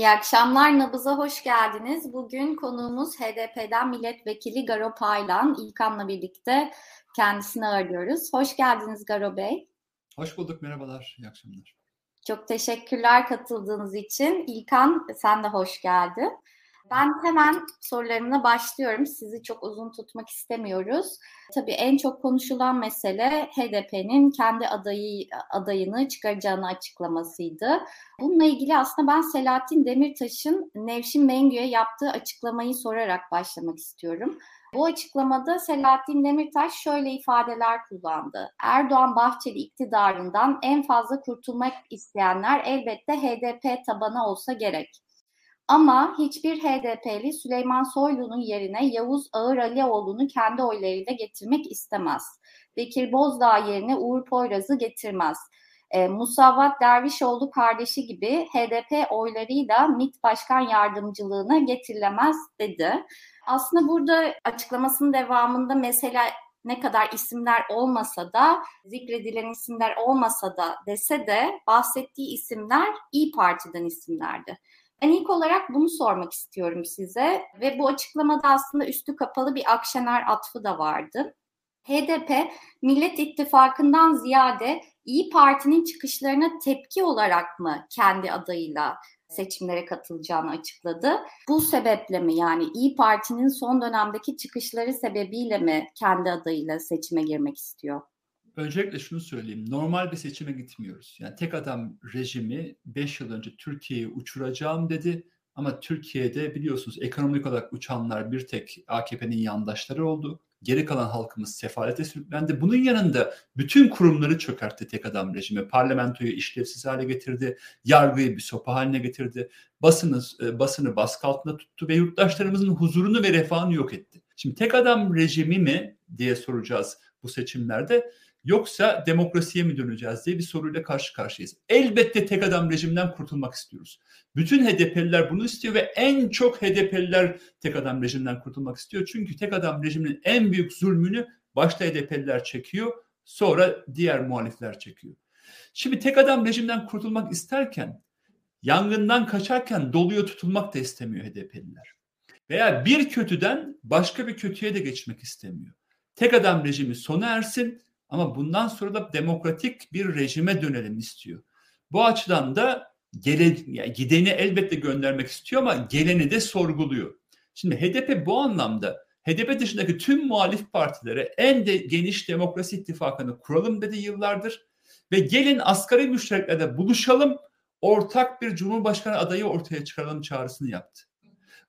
İyi akşamlar, Nabız'a hoş geldiniz. Bugün konuğumuz HDP'den Milletvekili Garo Paylan. İlkan'la birlikte kendisini ağırlıyoruz. Hoş geldiniz Garo Bey. Hoş bulduk, merhabalar, iyi akşamlar. Çok teşekkürler katıldığınız için. İlkan sen de hoş geldin. Ben hemen sorularımla başlıyorum. Sizi çok uzun tutmak istemiyoruz. Tabii en çok konuşulan mesele HDP'nin kendi adayı adayını çıkaracağını açıklamasıydı. Bununla ilgili aslında ben Selahattin Demirtaş'ın Nevşin Mengü'ye yaptığı açıklamayı sorarak başlamak istiyorum. Bu açıklamada Selahattin Demirtaş şöyle ifadeler kullandı. Erdoğan Bahçeli iktidarından en fazla kurtulmak isteyenler elbette HDP tabanı olsa gerek. Ama hiçbir HDP'li Süleyman Soylu'nun yerine Yavuz Ağır Alioğlu'nu kendi oylarıyla getirmek istemez. Bekir Bozdağ yerine Uğur Poyraz'ı getirmez. E, Musavvat Dervişoğlu kardeşi gibi HDP oylarıyla MİT Başkan Yardımcılığına getirilemez dedi. Aslında burada açıklamasının devamında mesela ne kadar isimler olmasa da zikredilen isimler olmasa da dese de bahsettiği isimler İyi Parti'den isimlerdi. Ben ilk olarak bunu sormak istiyorum size ve bu açıklamada aslında üstü kapalı bir Akşener atfı da vardı. HDP Millet İttifakı'ndan ziyade İyi Parti'nin çıkışlarına tepki olarak mı kendi adayıyla seçimlere katılacağını açıkladı. Bu sebeple mi yani İyi Parti'nin son dönemdeki çıkışları sebebiyle mi kendi adayıyla seçime girmek istiyor? Öncelikle şunu söyleyeyim. Normal bir seçime gitmiyoruz. Yani tek adam rejimi 5 yıl önce Türkiye'yi uçuracağım dedi. Ama Türkiye'de biliyorsunuz ekonomik olarak uçanlar bir tek AKP'nin yandaşları oldu. Geri kalan halkımız sefalete sürüklendi. Bunun yanında bütün kurumları çökertti tek adam rejimi. Parlamentoyu işlevsiz hale getirdi. Yargıyı bir sopa haline getirdi. Basını, e, basını baskı altında tuttu ve yurttaşlarımızın huzurunu ve refahını yok etti. Şimdi tek adam rejimi mi diye soracağız bu seçimlerde yoksa demokrasiye mi döneceğiz diye bir soruyla karşı karşıyayız. Elbette tek adam rejimden kurtulmak istiyoruz. Bütün HDP'liler bunu istiyor ve en çok HDP'liler tek adam rejimden kurtulmak istiyor. Çünkü tek adam rejiminin en büyük zulmünü başta HDP'liler çekiyor, sonra diğer muhalifler çekiyor. Şimdi tek adam rejimden kurtulmak isterken, yangından kaçarken doluya tutulmak da istemiyor HDP'liler. Veya bir kötüden başka bir kötüye de geçmek istemiyor. Tek adam rejimi sona ersin, ama bundan sonra da demokratik bir rejime dönelim istiyor. Bu açıdan da gele, yani gideni elbette göndermek istiyor ama geleni de sorguluyor. Şimdi HDP bu anlamda HDP dışındaki tüm muhalif partilere en de geniş demokrasi ittifakını kuralım dedi yıllardır. Ve gelin asgari müştereklerde buluşalım, ortak bir cumhurbaşkanı adayı ortaya çıkaralım çağrısını yaptı.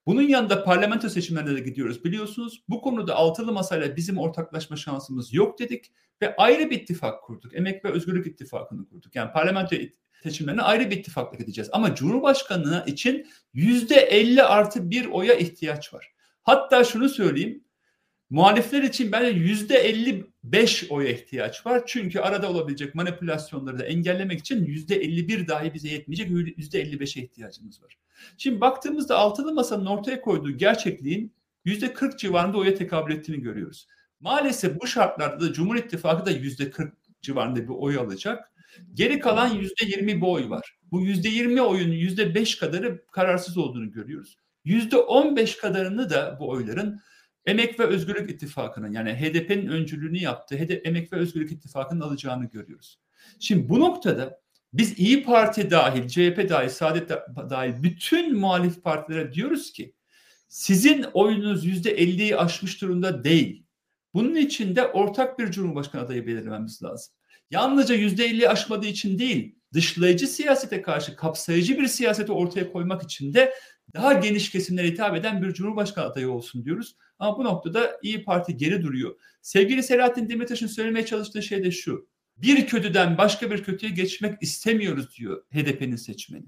Bunun yanında parlamento seçimlerine de gidiyoruz biliyorsunuz. Bu konuda altılı masayla bizim ortaklaşma şansımız yok dedik ve ayrı bir ittifak kurduk. Emek ve Özgürlük İttifakı'nı kurduk. Yani parlamento seçimlerine ayrı bir ittifakla gideceğiz. Ama Cumhurbaşkanlığı için yüzde 50 artı bir oya ihtiyaç var. Hatta şunu söyleyeyim. Muhalifler için bence yüzde 55 oya ihtiyaç var. Çünkü arada olabilecek manipülasyonları da engellemek için yüzde 51 dahi bize yetmeyecek yüzde 55'e ihtiyacımız var. Şimdi baktığımızda altılı masanın ortaya koyduğu gerçekliğin yüzde 40 civarında oya tekabül ettiğini görüyoruz. Maalesef bu şartlarda da Cumhur İttifakı da yüzde 40 civarında bir oy alacak. Geri kalan yüzde 20 bir oy var. Bu yüzde 20 oyun yüzde 5 kadarı kararsız olduğunu görüyoruz. Yüzde 15 kadarını da bu oyların Emek ve Özgürlük İttifakı'nın yani HDP'nin öncülüğünü yaptığı HDP, Emek ve Özgürlük İttifakı'nın alacağını görüyoruz. Şimdi bu noktada biz İyi Parti dahil, CHP dahil, Saadet dahil bütün muhalif partilere diyoruz ki sizin oyunuz yüzde 50'yi aşmış durumda değil. Bunun için de ortak bir cumhurbaşkanı adayı belirlememiz lazım. Yalnızca yüzde 50'yi aşmadığı için değil, dışlayıcı siyasete karşı kapsayıcı bir siyaseti ortaya koymak için de daha geniş kesimlere hitap eden bir cumhurbaşkanı adayı olsun diyoruz. Ama bu noktada İyi Parti geri duruyor. Sevgili Selahattin Demirtaş'ın söylemeye çalıştığı şey de şu. Bir kötüden başka bir kötüye geçmek istemiyoruz diyor HDP'nin seçmeni.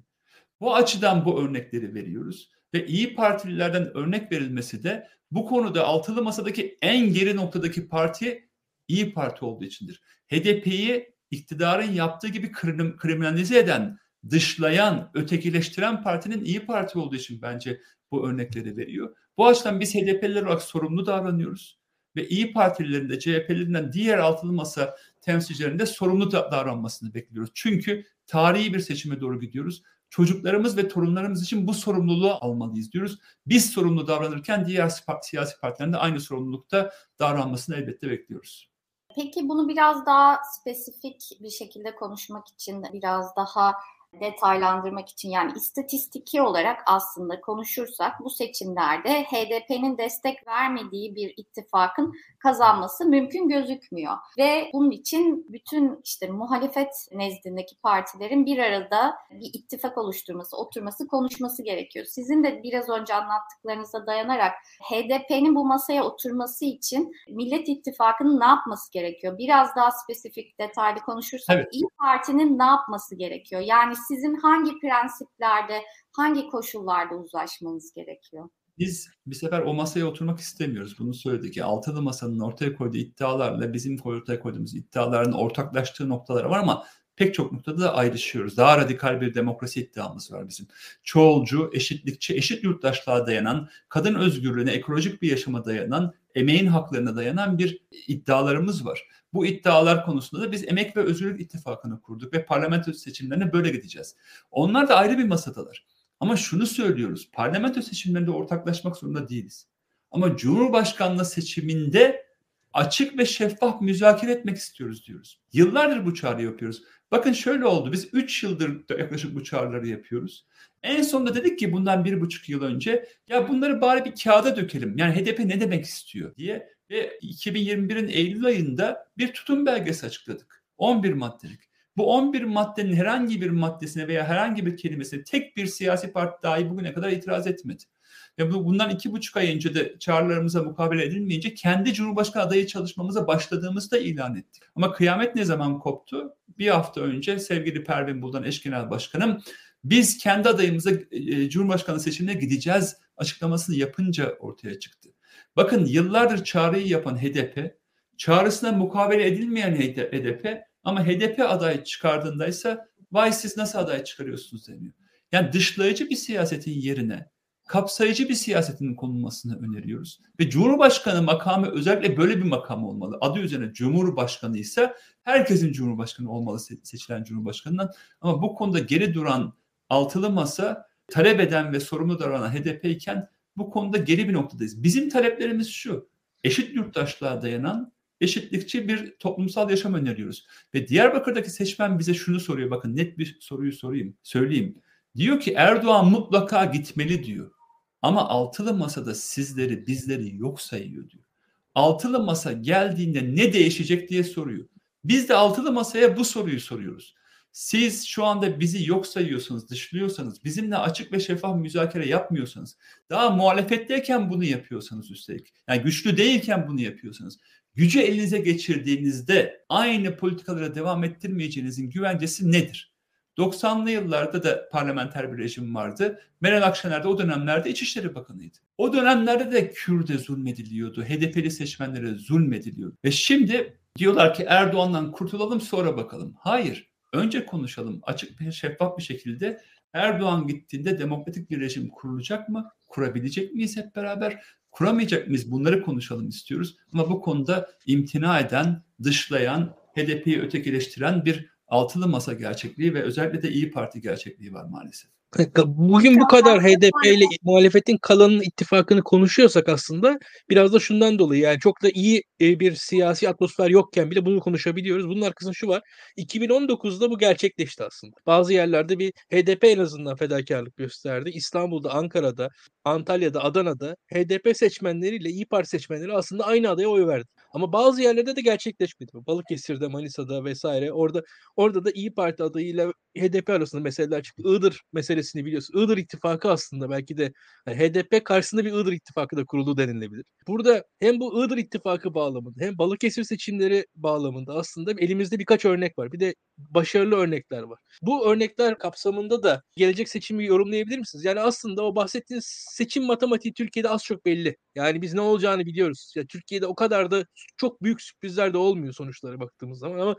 Bu açıdan bu örnekleri veriyoruz ve İyi Partililerden örnek verilmesi de bu konuda altılı masadaki en geri noktadaki parti İyi Parti olduğu içindir. HDP'yi iktidarın yaptığı gibi krim, kriminalize eden, dışlayan, ötekileştiren partinin İyi Parti olduğu için bence bu örnekleri veriyor. Bu açıdan biz HDP'liler olarak sorumlu davranıyoruz ve İyi Partililerin de CHP'lerinden diğer altılı masa temsilcilerinde sorumlu davranmasını bekliyoruz. Çünkü tarihi bir seçime doğru gidiyoruz. çocuklarımız ve torunlarımız için bu sorumluluğu almalıyız diyoruz. Biz sorumlu davranırken diğer siyasi partilerin de aynı sorumlulukta davranmasını elbette bekliyoruz. Peki bunu biraz daha spesifik bir şekilde konuşmak için biraz daha detaylandırmak için yani istatistiki olarak aslında konuşursak bu seçimlerde HDP'nin destek vermediği bir ittifakın kazanması mümkün gözükmüyor. Ve bunun için bütün işte muhalefet nezdindeki partilerin bir arada bir ittifak oluşturması, oturması, konuşması gerekiyor. Sizin de biraz önce anlattıklarınıza dayanarak HDP'nin bu masaya oturması için Millet İttifakı'nın ne yapması gerekiyor? Biraz daha spesifik, detaylı konuşursak evet. İyi Parti'nin ne yapması gerekiyor? Yani sizin hangi prensiplerde, hangi koşullarda uzlaşmanız gerekiyor? Biz bir sefer o masaya oturmak istemiyoruz. Bunu söyledik. Altılı masanın ortaya koyduğu iddialarla bizim ortaya koyduğumuz iddiaların ortaklaştığı noktalar var ama pek çok noktada da ayrışıyoruz. Daha radikal bir demokrasi iddiamız var bizim. Çoğulcu, eşitlikçi, eşit yurttaşlığa dayanan, kadın özgürlüğüne, ekolojik bir yaşama dayanan, emeğin haklarına dayanan bir iddialarımız var. Bu iddialar konusunda da biz Emek ve Özgürlük İttifakı'nı kurduk ve parlamento seçimlerine böyle gideceğiz. Onlar da ayrı bir masadalar. Ama şunu söylüyoruz. Parlamento seçimlerinde ortaklaşmak zorunda değiliz. Ama Cumhurbaşkanlığı seçiminde açık ve şeffaf müzakere etmek istiyoruz diyoruz. Yıllardır bu çağrı yapıyoruz. Bakın şöyle oldu. Biz 3 yıldır yaklaşık bu çağrıları yapıyoruz. En sonunda dedik ki bundan bir buçuk yıl önce ya bunları bari bir kağıda dökelim. Yani HDP ne demek istiyor diye ve 2021'in Eylül ayında bir tutum belgesi açıkladık. 11 maddelik. Bu 11 maddenin herhangi bir maddesine veya herhangi bir kelimesine tek bir siyasi parti dahi bugüne kadar itiraz etmedi. Ve bu, bundan iki buçuk ay önce de çağrılarımıza mukabele edilmeyince kendi Cumhurbaşkanı adayı çalışmamıza başladığımızı da ilan ettik. Ama kıyamet ne zaman koptu? Bir hafta önce sevgili Pervin Buldan eş genel başkanım biz kendi adayımıza e, Cumhurbaşkanı seçimine gideceğiz açıklamasını yapınca ortaya çıktı. Bakın yıllardır çağrıyı yapan HDP, çağrısına mukabele edilmeyen HDP ama HDP aday çıkardığında ise vay siz nasıl aday çıkarıyorsunuz deniyor. Yani dışlayıcı bir siyasetin yerine kapsayıcı bir siyasetin konulmasını öneriyoruz. Ve Cumhurbaşkanı makamı özellikle böyle bir makam olmalı. Adı üzerine Cumhurbaşkanı ise herkesin Cumhurbaşkanı olmalı seçilen Cumhurbaşkanından. Ama bu konuda geri duran altılı masa talep eden ve sorumlu davranan HDP iken bu konuda geri bir noktadayız. Bizim taleplerimiz şu. Eşit yurttaşlığa dayanan eşitlikçi bir toplumsal yaşam öneriyoruz. Ve Diyarbakır'daki seçmen bize şunu soruyor. Bakın net bir soruyu sorayım, söyleyeyim. Diyor ki Erdoğan mutlaka gitmeli diyor. Ama altılı masada sizleri, bizleri yok sayıyor diyor. Altılı masa geldiğinde ne değişecek diye soruyor. Biz de altılı masaya bu soruyu soruyoruz. Siz şu anda bizi yok sayıyorsanız, dışlıyorsanız, bizimle açık ve şeffaf müzakere yapmıyorsanız, daha muhalefetteyken bunu yapıyorsanız üstelik, yani güçlü değilken bunu yapıyorsanız, gücü elinize geçirdiğinizde aynı politikalara devam ettirmeyeceğinizin güvencesi nedir? 90'lı yıllarda da parlamenter bir rejim vardı. Meral Akşener de o dönemlerde İçişleri Bakanıydı. O dönemlerde de Kürt'e zulmediliyordu. HDP'li seçmenlere zulmediliyordu. Ve şimdi diyorlar ki Erdoğan'dan kurtulalım sonra bakalım. Hayır. Önce konuşalım açık bir şeffaf bir şekilde. Erdoğan gittiğinde demokratik bir rejim kurulacak mı? Kurabilecek miyiz hep beraber? Kuramayacak mıyız? Bunları konuşalım istiyoruz. Ama bu konuda imtina eden, dışlayan, HDP'yi ötekileştiren bir altılı masa gerçekliği ve özellikle de İyi Parti gerçekliği var maalesef. Bugün bu kadar HDP ile muhalefetin kalanın ittifakını konuşuyorsak aslında biraz da şundan dolayı yani çok da iyi e, bir siyasi atmosfer yokken bile bunu konuşabiliyoruz. Bunun arkasında şu var. 2019'da bu gerçekleşti aslında. Bazı yerlerde bir HDP en azından fedakarlık gösterdi. İstanbul'da, Ankara'da, Antalya'da, Adana'da HDP seçmenleriyle İyi Parti seçmenleri aslında aynı adaya oy verdi. Ama bazı yerlerde de gerçekleşmedi. Balıkesir'de, Manisa'da vesaire. Orada orada da İyi Parti adayıyla HDP arasında meseleler çıktı. Iğdır meselesini biliyorsun. Iğdır ittifakı aslında belki de yani HDP karşısında bir Iğdır ittifakı da kuruldu denilebilir. Burada hem bu Iğdır ittifakı bağlamında hem Balıkesir seçimleri bağlamında aslında elimizde birkaç örnek var. Bir de başarılı örnekler var. Bu örnekler kapsamında da gelecek seçimi yorumlayabilir misiniz? Yani aslında o bahsettiğiniz seçim matematiği Türkiye'de az çok belli. Yani biz ne olacağını biliyoruz. Ya Türkiye'de o kadar da çok büyük sürprizler de olmuyor sonuçlara baktığımız zaman ama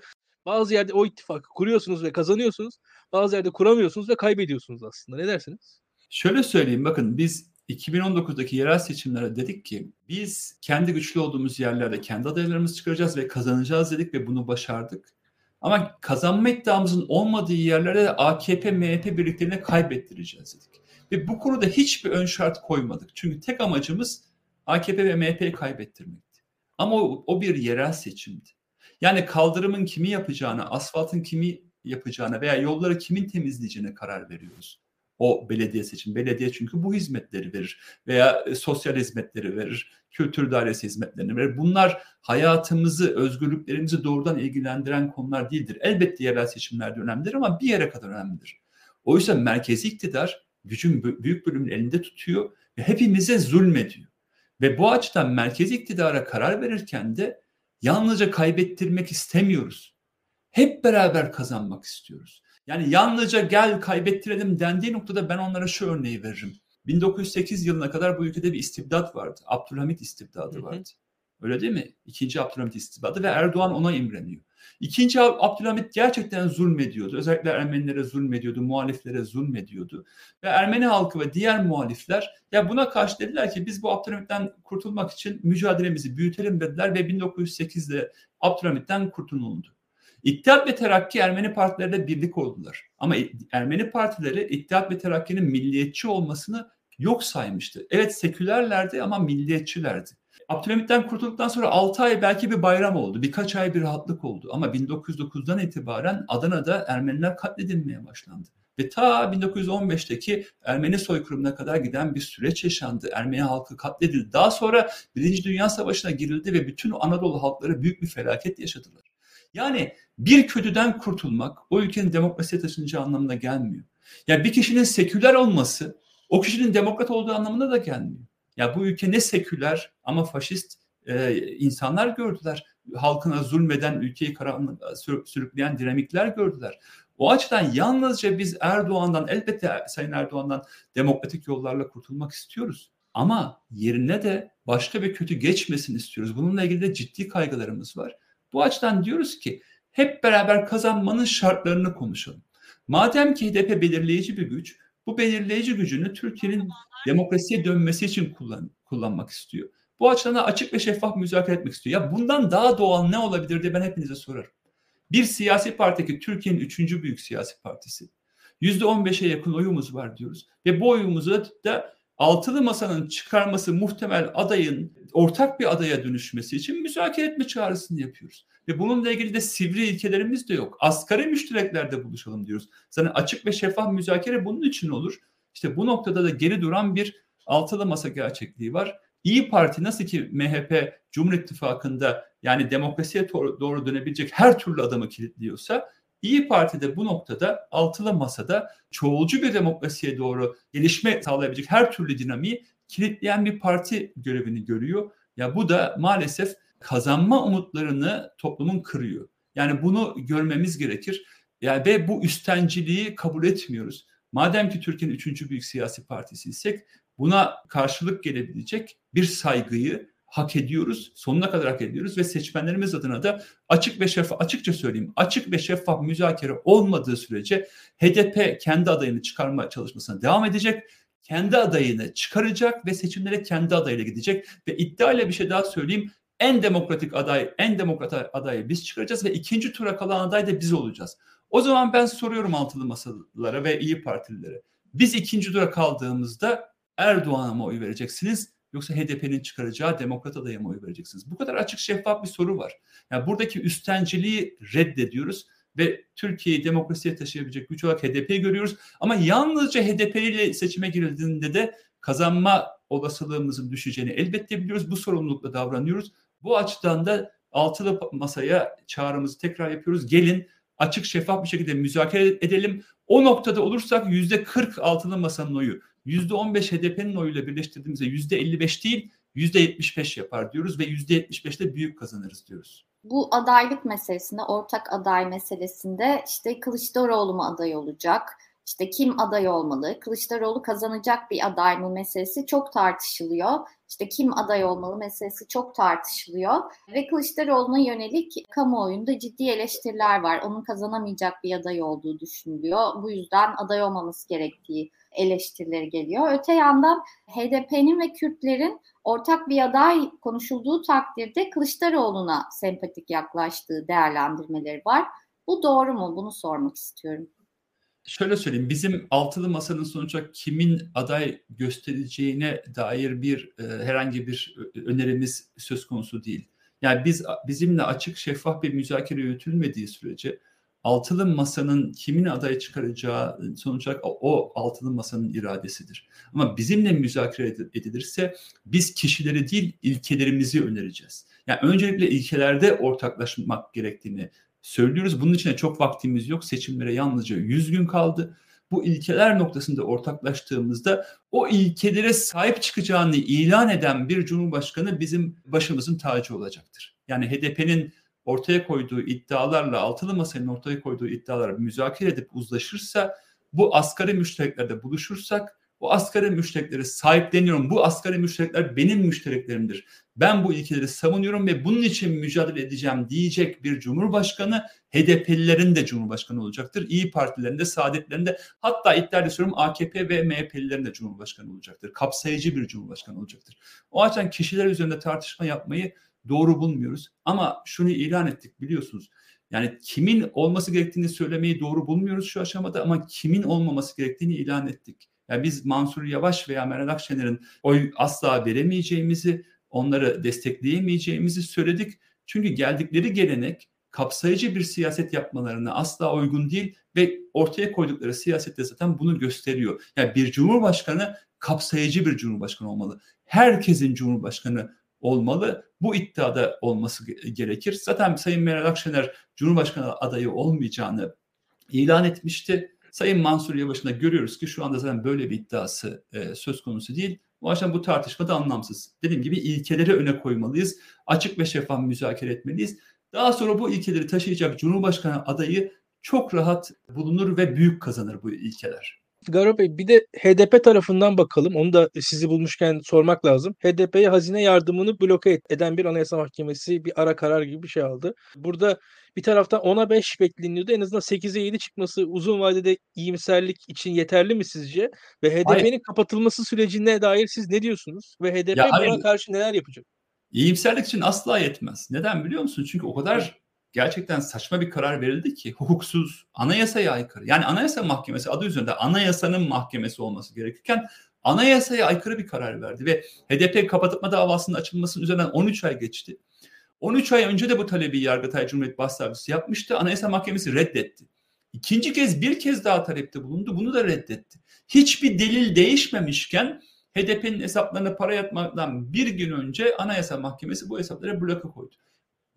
bazı yerde o ittifakı kuruyorsunuz ve kazanıyorsunuz. Bazı yerde kuramıyorsunuz ve kaybediyorsunuz aslında. Ne dersiniz? Şöyle söyleyeyim bakın biz 2019'daki yerel seçimlere dedik ki biz kendi güçlü olduğumuz yerlerde kendi adaylarımızı çıkaracağız ve kazanacağız dedik ve bunu başardık. Ama kazanma iddiamızın olmadığı yerlerde de AKP, MHP birliklerini kaybettireceğiz dedik. Ve bu konuda hiçbir ön şart koymadık. Çünkü tek amacımız AKP ve MHP'yi kaybettirmekti. Ama o, o bir yerel seçimdi. Yani kaldırımın kimi yapacağına, asfaltın kimi yapacağına veya yolları kimin temizleyeceğine karar veriyoruz. O belediye seçim. Belediye çünkü bu hizmetleri verir veya e, sosyal hizmetleri verir, kültür dairesi hizmetlerini verir. Bunlar hayatımızı, özgürlüklerimizi doğrudan ilgilendiren konular değildir. Elbette yerel seçimler de önemlidir ama bir yere kadar önemlidir. Oysa merkezi iktidar gücün büyük bölümünü elinde tutuyor ve hepimize zulmediyor. Ve bu açıdan merkezi iktidara karar verirken de yalnızca kaybettirmek istemiyoruz. Hep beraber kazanmak istiyoruz. Yani yalnızca gel kaybettirelim dendiği noktada ben onlara şu örneği veririm. 1908 yılına kadar bu ülkede bir istibdat vardı. Abdülhamit istibdadı vardı. Öyle değil mi? İkinci Abdülhamit istibdadı ve Erdoğan ona imreniyor. İkinci Abdülhamit gerçekten zulmediyordu. Özellikle Ermenilere zulmediyordu, muhaliflere zulmediyordu. Ve Ermeni halkı ve diğer muhalifler ya buna karşı dediler ki biz bu Abdülhamit'ten kurtulmak için mücadelemizi büyütelim dediler ve 1908'de Abdülhamit'ten kurtulundu. İttihat ve Terakki Ermeni partileriyle birlik oldular. Ama Ermeni partileri İttihat ve Terakki'nin milliyetçi olmasını yok saymıştı. Evet sekülerlerdi ama milliyetçilerdi. Abdülhamit'ten kurtulduktan sonra 6 ay belki bir bayram oldu. Birkaç ay bir rahatlık oldu. Ama 1909'dan itibaren Adana'da Ermeniler katledilmeye başlandı. Ve ta 1915'teki Ermeni soykırımına kadar giden bir süreç yaşandı. Ermeni halkı katledildi. Daha sonra Birinci Dünya Savaşı'na girildi ve bütün Anadolu halkları büyük bir felaket yaşadılar. Yani bir kötüden kurtulmak o ülkenin demokrasiye taşınacağı anlamına gelmiyor. Yani bir kişinin seküler olması o kişinin demokrat olduğu anlamına da gelmiyor. Ya bu ülke ne seküler ama faşist e, insanlar gördüler. Halkına zulmeden, ülkeyi karanlığa sürükleyen dinamikler gördüler. O açıdan yalnızca biz Erdoğan'dan, elbette Sayın Erdoğan'dan demokratik yollarla kurtulmak istiyoruz. Ama yerine de başka bir kötü geçmesin istiyoruz. Bununla ilgili de ciddi kaygılarımız var. Bu açıdan diyoruz ki hep beraber kazanmanın şartlarını konuşalım. Madem ki HDP belirleyici bir güç, bu belirleyici gücünü Türkiye'nin demokrasiye dönmesi için kullan, kullanmak istiyor. Bu açıdan açık ve şeffaf müzakere etmek istiyor. Ya bundan daha doğal ne olabilir diye ben hepinize sorarım. Bir siyasi parti ki Türkiye'nin üçüncü büyük siyasi partisi. Yüzde on beşe yakın oyumuz var diyoruz. Ve bu oyumuzu da altılı masanın çıkarması muhtemel adayın ortak bir adaya dönüşmesi için müzakere etme çağrısını yapıyoruz. Ve bununla ilgili de sivri ilkelerimiz de yok. Asgari müştereklerde buluşalım diyoruz. Zaten açık ve şeffaf müzakere bunun için olur. İşte bu noktada da geri duran bir altılı masa gerçekliği var. İyi Parti nasıl ki MHP Cumhur İttifakı'nda yani demokrasiye doğru dönebilecek her türlü adamı kilitliyorsa İyi Parti de bu noktada altılı masada çoğulcu bir demokrasiye doğru gelişme sağlayabilecek her türlü dinamiği kilitleyen bir parti görevini görüyor. Ya bu da maalesef kazanma umutlarını toplumun kırıyor. Yani bunu görmemiz gerekir. Yani ve bu üstenciliği kabul etmiyoruz. Madem ki Türkiye'nin üçüncü büyük siyasi partisiysek buna karşılık gelebilecek bir saygıyı hak ediyoruz. Sonuna kadar hak ediyoruz ve seçmenlerimiz adına da açık ve şeffaf açıkça söyleyeyim açık ve şeffaf müzakere olmadığı sürece HDP kendi adayını çıkarma çalışmasına devam edecek. Kendi adayını çıkaracak ve seçimlere kendi adayıyla gidecek ve iddiayla bir şey daha söyleyeyim en demokratik aday, en demokrat adayı biz çıkaracağız ve ikinci tura kalan aday da biz olacağız. O zaman ben soruyorum altılı masalara ve iyi partililere. Biz ikinci tura kaldığımızda Erdoğan'a mı oy vereceksiniz yoksa HDP'nin çıkaracağı demokrat adaya mı oy vereceksiniz? Bu kadar açık şeffaf bir soru var. Yani buradaki üstenciliği reddediyoruz ve Türkiye'yi demokrasiye taşıyabilecek güç olarak HDP'yi görüyoruz. Ama yalnızca HDP ile seçime girildiğinde de kazanma olasılığımızın düşeceğini elbette biliyoruz. Bu sorumlulukla davranıyoruz. Bu açıdan da altılı masaya çağrımızı tekrar yapıyoruz. Gelin açık şeffaf bir şekilde müzakere edelim. O noktada olursak yüzde 40 altılı masanın oyu, 15 HDP'nin oyuyla birleştirdiğimizde yüzde 55 değil yüzde 75 yapar diyoruz ve yüzde 75'te büyük kazanırız diyoruz. Bu adaylık meselesinde, ortak aday meselesinde işte Kılıçdaroğlu mu aday olacak? İşte kim aday olmalı? Kılıçdaroğlu kazanacak bir aday mı meselesi çok tartışılıyor. İşte kim aday olmalı meselesi çok tartışılıyor. Ve Kılıçdaroğlu'na yönelik kamuoyunda ciddi eleştiriler var. Onun kazanamayacak bir aday olduğu düşünülüyor. Bu yüzden aday olmaması gerektiği eleştirileri geliyor. Öte yandan HDP'nin ve Kürtlerin ortak bir aday konuşulduğu takdirde Kılıçdaroğlu'na sempatik yaklaştığı değerlendirmeleri var. Bu doğru mu? Bunu sormak istiyorum. Şöyle söyleyeyim, bizim altılı masanın sonuçta kimin aday göstereceğine dair bir e, herhangi bir önerimiz söz konusu değil. Yani biz bizimle açık, şeffaf bir müzakere yürütülmediği sürece altılı masanın kimin aday çıkaracağı sonuç olarak o altılı masanın iradesidir. Ama bizimle müzakere edilirse biz kişileri değil ilkelerimizi önereceğiz. Yani öncelikle ilkelerde ortaklaşmak gerektiğini söylüyoruz. Bunun için de çok vaktimiz yok. Seçimlere yalnızca 100 gün kaldı. Bu ilkeler noktasında ortaklaştığımızda o ilkelere sahip çıkacağını ilan eden bir cumhurbaşkanı bizim başımızın tacı olacaktır. Yani HDP'nin ortaya koyduğu iddialarla altılı masanın ortaya koyduğu iddialarla müzakere edip uzlaşırsa bu asgari müştereklerde buluşursak o asgari müşterekleri sahipleniyorum. Bu asgari müşterekler benim müştereklerimdir. Ben bu ilkeleri savunuyorum ve bunun için mücadele edeceğim diyecek bir cumhurbaşkanı HDP'lilerin de cumhurbaşkanı olacaktır. İyi Partilerin de, Saadetlerin de hatta iddia ediyorum AKP ve MHP'lilerin de cumhurbaşkanı olacaktır. Kapsayıcı bir cumhurbaşkanı olacaktır. O açıdan kişiler üzerinde tartışma yapmayı doğru bulmuyoruz. Ama şunu ilan ettik biliyorsunuz. Yani kimin olması gerektiğini söylemeyi doğru bulmuyoruz şu aşamada ama kimin olmaması gerektiğini ilan ettik. Yani biz Mansur Yavaş veya Meral Akşener'in oy asla veremeyeceğimizi, onları destekleyemeyeceğimizi söyledik. Çünkü geldikleri gelenek kapsayıcı bir siyaset yapmalarına asla uygun değil ve ortaya koydukları siyasette zaten bunu gösteriyor. Yani bir cumhurbaşkanı kapsayıcı bir cumhurbaşkanı olmalı. Herkesin cumhurbaşkanı olmalı. Bu iddiada olması gerekir. Zaten Sayın Meral Akşener Cumhurbaşkanı adayı olmayacağını ilan etmişti. Sayın Mansur Yavaş'ın da görüyoruz ki şu anda zaten böyle bir iddiası e, söz konusu değil. O açıdan bu tartışma da anlamsız. Dediğim gibi ilkeleri öne koymalıyız. Açık ve şeffaf müzakere etmeliyiz. Daha sonra bu ilkeleri taşıyacak Cumhurbaşkanı adayı çok rahat bulunur ve büyük kazanır bu ilkeler. Garo Bey bir de HDP tarafından bakalım. Onu da sizi bulmuşken sormak lazım. HDP'ye hazine yardımını bloke eden bir anayasa mahkemesi bir ara karar gibi bir şey aldı. Burada bir taraftan 10'a 5 bekleniyordu. En azından 8'e 7 çıkması uzun vadede iyimserlik için yeterli mi sizce? Ve HDP'nin kapatılması sürecine dair siz ne diyorsunuz? Ve HDP ya buna hayır. karşı neler yapacak? İyimserlik için asla yetmez. Neden biliyor musun? Çünkü o kadar gerçekten saçma bir karar verildi ki hukuksuz, anayasaya aykırı. Yani anayasa mahkemesi adı üzerinde anayasanın mahkemesi olması gerekirken anayasaya aykırı bir karar verdi ve HDP kapatma davasının açılmasının üzerinden 13 ay geçti. 13 ay önce de bu talebi Yargıtay Cumhuriyet Başsavcısı yapmıştı. Anayasa Mahkemesi reddetti. İkinci kez bir kez daha talepte bulundu. Bunu da reddetti. Hiçbir delil değişmemişken HDP'nin hesaplarına para yatmaktan bir gün önce Anayasa Mahkemesi bu hesaplara bloke koydu.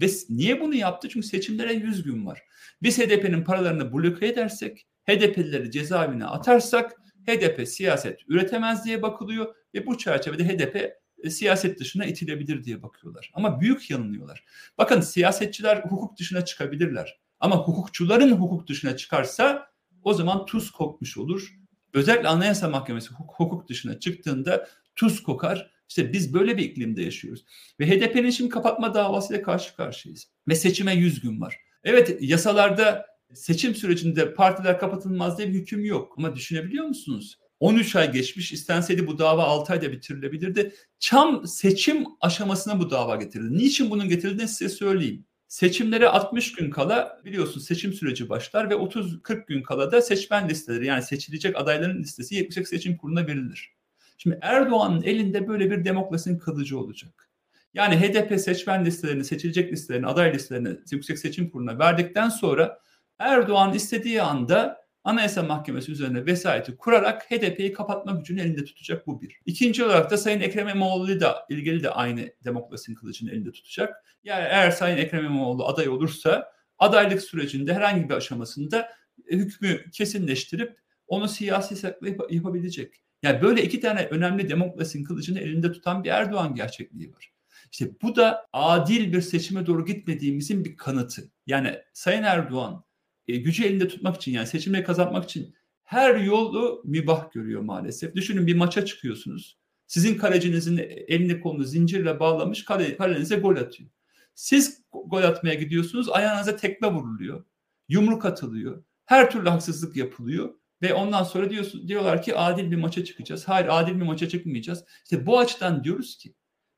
Ve niye bunu yaptı? Çünkü seçimlere 100 gün var. Biz HDP'nin paralarını bloke edersek, HDP'lileri cezaevine atarsak HDP siyaset üretemez diye bakılıyor ve bu çerçevede HDP e, siyaset dışına itilebilir diye bakıyorlar. Ama büyük yanılıyorlar. Bakın siyasetçiler hukuk dışına çıkabilirler. Ama hukukçuların hukuk dışına çıkarsa o zaman tuz kokmuş olur. Özellikle Anayasa Mahkemesi hukuk dışına çıktığında tuz kokar. İşte biz böyle bir iklimde yaşıyoruz. Ve HDP'nin şimdi kapatma davasıyla karşı karşıyayız. Ve seçime 100 gün var. Evet yasalarda seçim sürecinde partiler kapatılmaz diye bir hüküm yok. Ama düşünebiliyor musunuz? 13 ay geçmiş istenseydi bu dava 6 ayda bitirilebilirdi. Çam seçim aşamasına bu dava getirildi. Niçin bunun getirildiğini size söyleyeyim. Seçimlere 60 gün kala biliyorsun seçim süreci başlar ve 30-40 gün kala da seçmen listeleri yani seçilecek adayların listesi Yüksek Seçim Kurulu'na verilir. Şimdi Erdoğan'ın elinde böyle bir demokrasinin kılıcı olacak. Yani HDP seçmen listelerini, seçilecek listelerini, aday listelerini Yüksek Seçim Kurulu'na verdikten sonra Erdoğan istediği anda Anayasa Mahkemesi üzerine vesayeti kurarak HDP'yi kapatma gücünü elinde tutacak bu bir. İkinci olarak da Sayın Ekrem İmamoğlu da ilgili de aynı demokrasinin kılıcını elinde tutacak. Yani eğer Sayın Ekrem İmamoğlu aday olursa adaylık sürecinde herhangi bir aşamasında hükmü kesinleştirip onu siyasi sakla yapabilecek. Yani böyle iki tane önemli demokrasinin kılıcını elinde tutan bir Erdoğan gerçekliği var. İşte bu da adil bir seçime doğru gitmediğimizin bir kanıtı. Yani Sayın Erdoğan e, gücü elinde tutmak için yani seçimleri kazanmak için her yolu mübah görüyor maalesef. Düşünün bir maça çıkıyorsunuz. Sizin kalecinizin elini kolunu zincirle bağlamış kale, kalenize gol atıyor. Siz gol atmaya gidiyorsunuz ayağınıza tekme vuruluyor. Yumruk atılıyor. Her türlü haksızlık yapılıyor. Ve ondan sonra diyorsun, diyorlar ki adil bir maça çıkacağız. Hayır adil bir maça çıkmayacağız. İşte bu açıdan diyoruz ki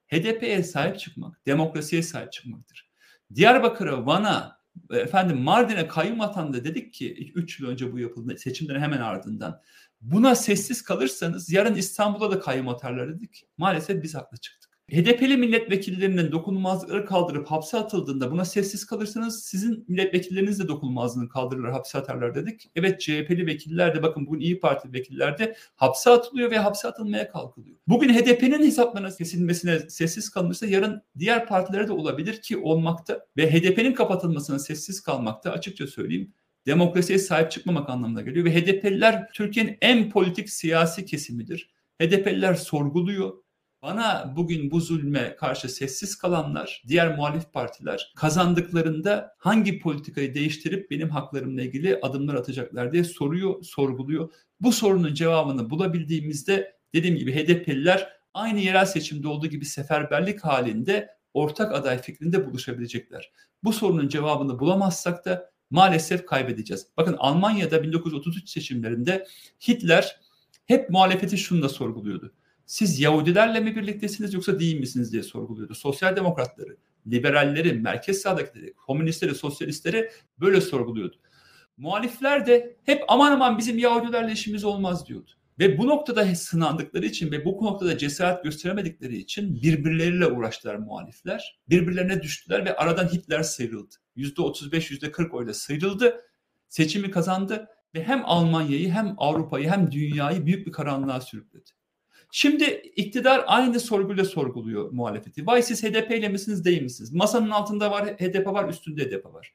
HDP'ye sahip çıkmak, demokrasiye sahip çıkmaktır. Diyarbakır'a, Van'a, efendim Mardin'e kayyum atandı dedik ki 3 yıl önce bu yapıldı seçimlerin hemen ardından. Buna sessiz kalırsanız yarın İstanbul'a da kayyum atarlar dedik. Maalesef biz haklı çıktık. HDP'li milletvekillerinin dokunulmazlıkları kaldırıp hapse atıldığında buna sessiz kalırsanız sizin milletvekilleriniz de dokunulmazlığını kaldırırlar, hapse atarlar dedik. Evet CHP'li vekiller de bakın bugün İyi Parti vekiller de hapse atılıyor ve hapse atılmaya kalkılıyor. Bugün HDP'nin hesaplarına kesilmesine sessiz kalınırsa yarın diğer partilere de olabilir ki olmakta ve HDP'nin kapatılmasına sessiz kalmakta açıkça söyleyeyim demokrasiye sahip çıkmamak anlamına geliyor ve HDP'liler Türkiye'nin en politik siyasi kesimidir. HDP'liler sorguluyor bana bugün bu zulme karşı sessiz kalanlar, diğer muhalif partiler kazandıklarında hangi politikayı değiştirip benim haklarımla ilgili adımlar atacaklar diye soruyor, sorguluyor. Bu sorunun cevabını bulabildiğimizde dediğim gibi HDP'liler aynı yerel seçimde olduğu gibi seferberlik halinde ortak aday fikrinde buluşabilecekler. Bu sorunun cevabını bulamazsak da maalesef kaybedeceğiz. Bakın Almanya'da 1933 seçimlerinde Hitler hep muhalefeti şunu sorguluyordu siz Yahudilerle mi birliktesiniz yoksa değil misiniz diye sorguluyordu. Sosyal demokratları, liberalleri, merkez sağdakileri, komünistleri, sosyalistleri böyle sorguluyordu. Muhalifler de hep aman aman bizim Yahudilerle işimiz olmaz diyordu. Ve bu noktada sınandıkları için ve bu noktada cesaret gösteremedikleri için birbirleriyle uğraştılar muhalifler. Birbirlerine düştüler ve aradan Hitler sıyrıldı. %35, %40 oyla sıyrıldı. Seçimi kazandı ve hem Almanya'yı hem Avrupa'yı hem dünyayı büyük bir karanlığa sürükledi. Şimdi iktidar aynı sorguyla sorguluyor muhalefeti. Vay siz HDP misiniz değil misiniz? Masanın altında var HDP var üstünde HDP var.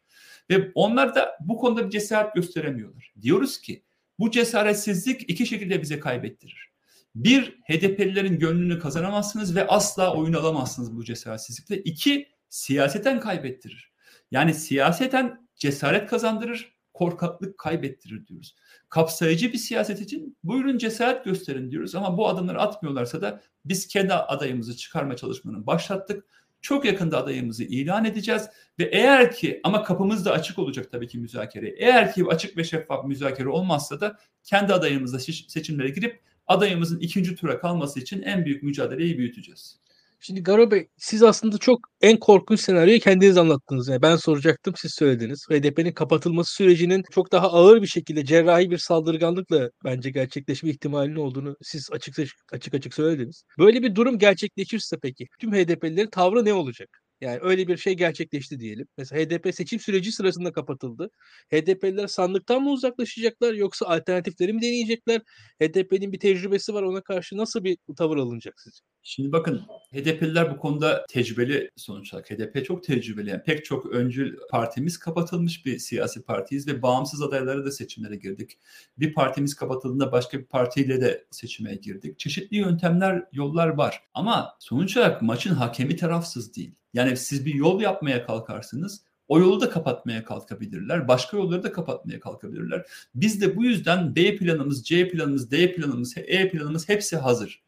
Ve onlar da bu konuda bir cesaret gösteremiyorlar. Diyoruz ki bu cesaretsizlik iki şekilde bize kaybettirir. Bir, HDP'lilerin gönlünü kazanamazsınız ve asla oyun alamazsınız bu cesaretsizlikle. İki, siyaseten kaybettirir. Yani siyaseten cesaret kazandırır, korkaklık kaybettirir diyoruz. Kapsayıcı bir siyaset için buyurun cesaret gösterin diyoruz ama bu adımları atmıyorlarsa da biz kendi adayımızı çıkarma çalışmanın başlattık. Çok yakında adayımızı ilan edeceğiz ve eğer ki ama kapımız da açık olacak tabii ki müzakere. Eğer ki açık ve şeffaf müzakere olmazsa da kendi adayımızla seçimlere girip adayımızın ikinci tura kalması için en büyük mücadeleyi büyüteceğiz. Şimdi Garo Bey siz aslında çok en korkunç senaryoyu kendiniz anlattınız. Yani ben soracaktım siz söylediniz. HDP'nin kapatılması sürecinin çok daha ağır bir şekilde cerrahi bir saldırganlıkla bence gerçekleşme ihtimalinin olduğunu siz açık açık açık söylediniz. Böyle bir durum gerçekleşirse peki tüm HDP'lilerin tavrı ne olacak? Yani öyle bir şey gerçekleşti diyelim. Mesela HDP seçim süreci sırasında kapatıldı. HDP'liler sandıktan mı uzaklaşacaklar yoksa alternatifleri mi deneyecekler? HDP'nin bir tecrübesi var ona karşı nasıl bir tavır alınacak sizce? Şimdi bakın HDP'liler bu konuda tecrübeli sonuç. HDP çok tecrübeli. Yani pek çok öncül partimiz kapatılmış bir siyasi partiyiz ve bağımsız adaylara da seçimlere girdik. Bir partimiz kapatıldığında başka bir partiyle de seçime girdik. Çeşitli yöntemler, yollar var. Ama sonuç olarak maçın hakemi tarafsız değil. Yani siz bir yol yapmaya kalkarsınız o yolu da kapatmaya kalkabilirler. Başka yolları da kapatmaya kalkabilirler. Biz de bu yüzden B planımız, C planımız, D planımız, E planımız hepsi hazır.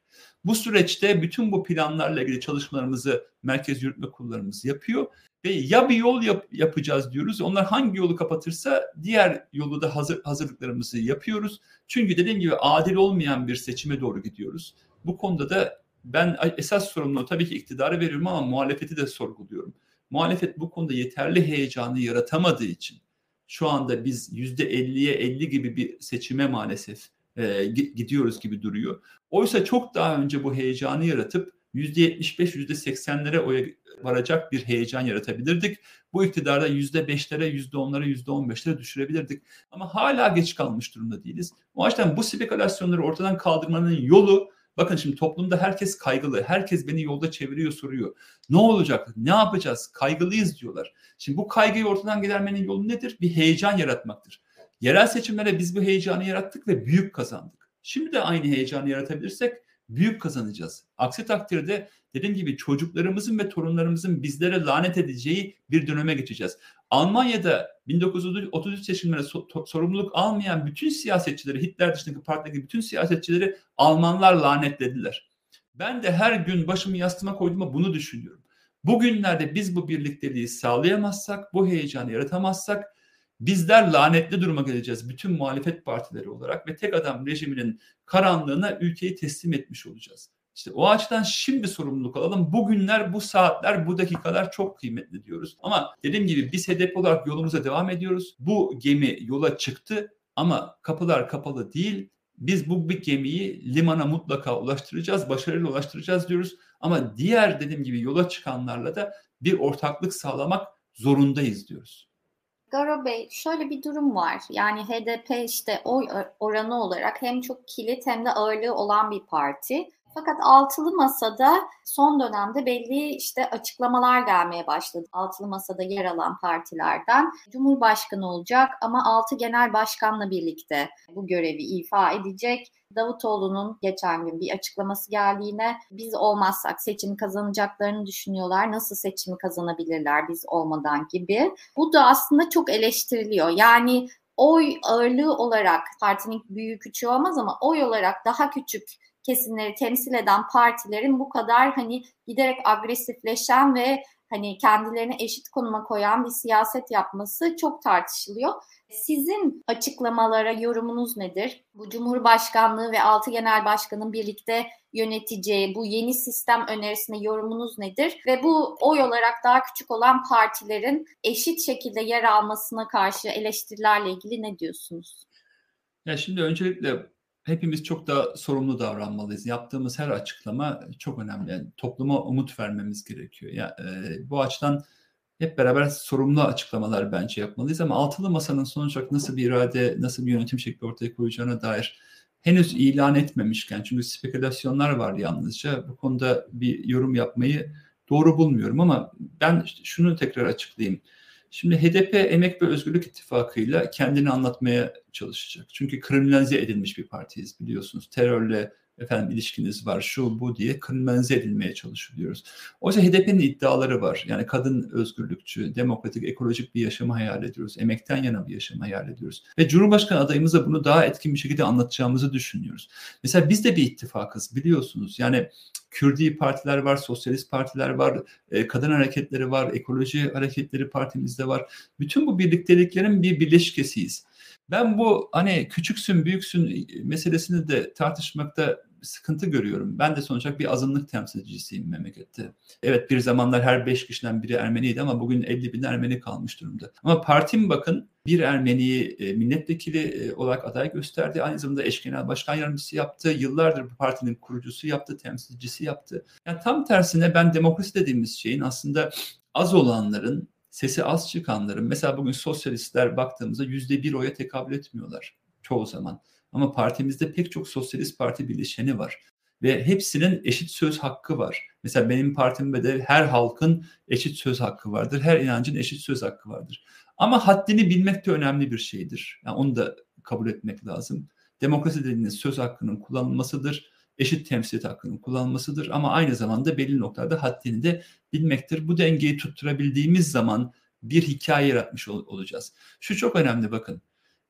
Bu süreçte bütün bu planlarla ilgili çalışmalarımızı merkez yürütme kurullarımız yapıyor ve ya bir yol yap, yapacağız diyoruz. Onlar hangi yolu kapatırsa diğer yolu da hazır hazırlıklarımızı yapıyoruz. Çünkü dediğim gibi adil olmayan bir seçime doğru gidiyoruz. Bu konuda da ben esas sorumluluğu tabii ki iktidarı veriyorum ama muhalefeti de sorguluyorum. Muhalefet bu konuda yeterli heyecanı yaratamadığı için şu anda biz yüzde 50'ye 50 gibi bir seçime maalesef e, gidiyoruz gibi duruyor. Oysa çok daha önce bu heyecanı yaratıp %75, %80'lere oya varacak bir heyecan yaratabilirdik. Bu iktidarda %5'lere, %10'lara, %15'lere düşürebilirdik. Ama hala geç kalmış durumda değiliz. O açıdan bu spekülasyonları ortadan kaldırmanın yolu Bakın şimdi toplumda herkes kaygılı. Herkes beni yolda çeviriyor, soruyor. Ne olacak? Ne yapacağız? Kaygılıyız diyorlar. Şimdi bu kaygıyı ortadan gidermenin yolu nedir? Bir heyecan yaratmaktır. Yerel seçimlere biz bu heyecanı yarattık ve büyük kazandık. Şimdi de aynı heyecanı yaratabilirsek büyük kazanacağız. Aksi takdirde dediğim gibi çocuklarımızın ve torunlarımızın bizlere lanet edeceği bir döneme geçeceğiz. Almanya'da 1933 seçimlerine so- sorumluluk almayan bütün siyasetçileri, Hitler dışındaki partideki bütün siyasetçileri Almanlar lanetlediler. Ben de her gün başımı yastığıma koyduğumda bunu düşünüyorum. Bugünlerde biz bu birlikteliği sağlayamazsak, bu heyecanı yaratamazsak bizler lanetli duruma geleceğiz bütün muhalefet partileri olarak ve tek adam rejiminin karanlığına ülkeyi teslim etmiş olacağız. İşte o açıdan şimdi sorumluluk alalım. Bugünler, bu saatler, bu dakikalar çok kıymetli diyoruz. Ama dediğim gibi biz hedef olarak yolumuza devam ediyoruz. Bu gemi yola çıktı ama kapılar kapalı değil. Biz bu bir gemiyi limana mutlaka ulaştıracağız, başarıyla ulaştıracağız diyoruz. Ama diğer dediğim gibi yola çıkanlarla da bir ortaklık sağlamak zorundayız diyoruz. Garo Bey şöyle bir durum var. Yani HDP işte oy oranı olarak hem çok kilit hem de ağırlığı olan bir parti. Fakat altılı masada son dönemde belli işte açıklamalar gelmeye başladı. Altılı masada yer alan partilerden Cumhurbaşkanı olacak ama altı genel başkanla birlikte bu görevi ifa edecek. Davutoğlu'nun geçen gün bir açıklaması geldiğine biz olmazsak seçimi kazanacaklarını düşünüyorlar. Nasıl seçimi kazanabilirler biz olmadan gibi. Bu da aslında çok eleştiriliyor. Yani oy ağırlığı olarak partinin büyüğü küçüğü olmaz ama oy olarak daha küçük kesimleri temsil eden partilerin bu kadar hani giderek agresifleşen ve hani kendilerini eşit konuma koyan bir siyaset yapması çok tartışılıyor. Sizin açıklamalara yorumunuz nedir? Bu Cumhurbaşkanlığı ve altı genel başkanın birlikte yöneteceği bu yeni sistem önerisine yorumunuz nedir? Ve bu oy olarak daha küçük olan partilerin eşit şekilde yer almasına karşı eleştirilerle ilgili ne diyorsunuz? Ya şimdi öncelikle hepimiz çok da sorumlu davranmalıyız. Yaptığımız her açıklama çok önemli. Yani topluma umut vermemiz gerekiyor. Ya yani, e, bu açıdan hep beraber sorumlu açıklamalar bence yapmalıyız ama altılı masanın sonuç olarak nasıl bir irade, nasıl bir yönetim şekli ortaya koyacağına dair henüz ilan etmemişken çünkü spekülasyonlar var yalnızca bu konuda bir yorum yapmayı doğru bulmuyorum ama ben şunu tekrar açıklayayım. Şimdi HDP Emek ve Özgürlük İttifakı'yla kendini anlatmaya çalışacak. Çünkü kriminalize edilmiş bir partiyiz biliyorsunuz. Terörle efendim ilişkiniz var şu bu diye kriminalize edilmeye çalışıyoruz. Oysa HDP'nin iddiaları var. Yani kadın özgürlükçü, demokratik, ekolojik bir yaşamı hayal ediyoruz. Emekten yana bir yaşamı hayal ediyoruz. Ve Cumhurbaşkanı adayımıza bunu daha etkin bir şekilde anlatacağımızı düşünüyoruz. Mesela biz de bir ittifakız biliyorsunuz. Yani Kürdi partiler var, sosyalist partiler var, e, kadın hareketleri var, ekoloji hareketleri partimizde var. Bütün bu birlikteliklerin bir birleşkesiyiz. Ben bu hani küçüksün büyüksün meselesini de tartışmakta sıkıntı görüyorum. Ben de sonuç olarak bir azınlık temsilcisiyim memlekette. Evet bir zamanlar her beş kişiden biri Ermeniydi ama bugün 50 bin Ermeni kalmış durumda. Ama partim bakın bir Ermeniyi e, milletvekili e, olarak aday gösterdi. Aynı zamanda eş genel başkan yardımcısı yaptı. Yıllardır bu partinin kurucusu yaptı, temsilcisi yaptı. Yani tam tersine ben demokrasi dediğimiz şeyin aslında az olanların sesi az çıkanların mesela bugün sosyalistler baktığımızda yüzde bir oya tekabül etmiyorlar çoğu zaman. Ama partimizde pek çok sosyalist parti bileşeni var ve hepsinin eşit söz hakkı var. Mesela benim partimde de her halkın eşit söz hakkı vardır. Her inancın eşit söz hakkı vardır. Ama haddini bilmek de önemli bir şeydir. Yani onu da kabul etmek lazım. Demokrasi dediğiniz söz hakkının kullanılmasıdır. Eşit temsilit hakkının kullanılmasıdır. Ama aynı zamanda belli noktalarda haddini de bilmektir. Bu dengeyi tutturabildiğimiz zaman bir hikaye yaratmış ol- olacağız. Şu çok önemli bakın.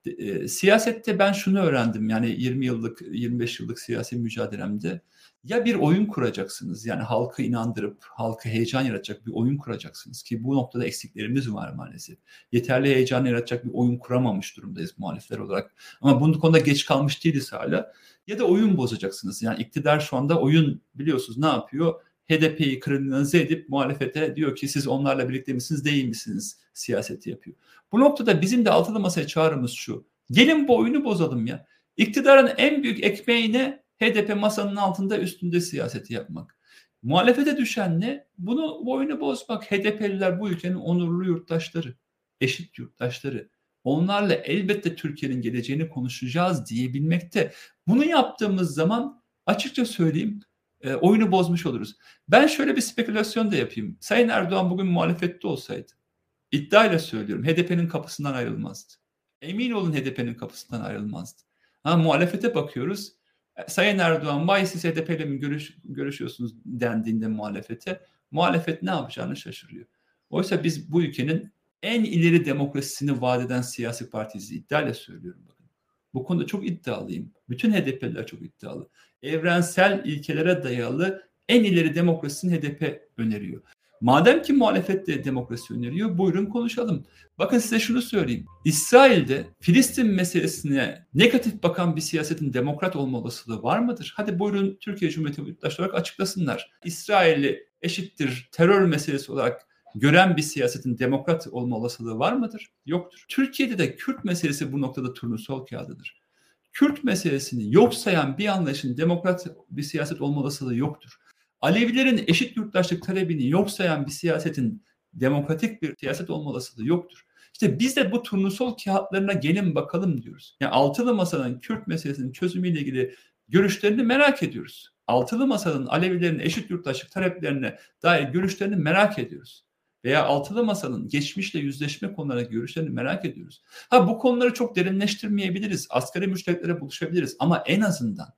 E, siyasette ben şunu öğrendim yani 20 yıllık 25 yıllık siyasi mücadelemde ya bir oyun kuracaksınız yani halkı inandırıp halkı heyecan yaratacak bir oyun kuracaksınız ki bu noktada eksiklerimiz var maalesef. Yeterli heyecan yaratacak bir oyun kuramamış durumdayız muhalifler olarak. Ama bunun konuda geç kalmış değiliz hala. Ya da oyun bozacaksınız. Yani iktidar şu anda oyun biliyorsunuz ne yapıyor? HDP'yi kriminalize edip muhalefete diyor ki siz onlarla birlikte misiniz değil misiniz siyaseti yapıyor. Bu noktada bizim de altılı masaya çağrımız şu. Gelin bu oyunu bozalım ya. İktidarın en büyük ekmeğine HDP masanın altında üstünde siyaseti yapmak. Muhalefete düşen ne? Bunu bu oyunu bozmak. HDP'liler bu ülkenin onurlu yurttaşları, eşit yurttaşları. Onlarla elbette Türkiye'nin geleceğini konuşacağız diyebilmekte. Bunu yaptığımız zaman açıkça söyleyeyim e, oyunu bozmuş oluruz. Ben şöyle bir spekülasyon da yapayım. Sayın Erdoğan bugün muhalefette olsaydı, iddiayla söylüyorum HDP'nin kapısından ayrılmazdı. Emin olun HDP'nin kapısından ayrılmazdı. Ha, muhalefete bakıyoruz. E, Sayın Erdoğan, vay siz HDP ile mi görüş, görüşüyorsunuz dendiğinde muhalefete, muhalefet ne yapacağını şaşırıyor. Oysa biz bu ülkenin en ileri demokrasisini vaat eden siyasi partiyiz iddiayla söylüyorum bakın. Bu konuda çok iddialıyım. Bütün HDP'liler çok iddialı. Evrensel ilkelere dayalı en ileri demokrasisini HDP öneriyor. Madem ki muhalefet de demokrasi öneriyor buyurun konuşalım. Bakın size şunu söyleyeyim. İsrail'de Filistin meselesine negatif bakan bir siyasetin demokrat olma olasılığı var mıdır? Hadi buyurun Türkiye Cumhuriyeti yurttaşları olarak açıklasınlar. İsrail'i eşittir terör meselesi olarak gören bir siyasetin demokrat olma olasılığı var mıdır? Yoktur. Türkiye'de de Kürt meselesi bu noktada turnusol kağıdıdır. Kürt meselesini yok sayan bir anlayışın demokrat bir siyaset olma olasılığı yoktur. Alevilerin eşit yurttaşlık talebini yok sayan bir siyasetin demokratik bir siyaset olma olasılığı yoktur. İşte biz de bu turnusol kağıtlarına gelin bakalım diyoruz. Yani altılı masanın Kürt meselesinin çözümüyle ilgili görüşlerini merak ediyoruz. Altılı masanın Alevilerin eşit yurttaşlık taleplerine dair görüşlerini merak ediyoruz. Veya altılı masanın geçmişle yüzleşme konularına görüşlerini merak ediyoruz. Ha bu konuları çok derinleştirmeyebiliriz. Asgari müşteriklere buluşabiliriz ama en azından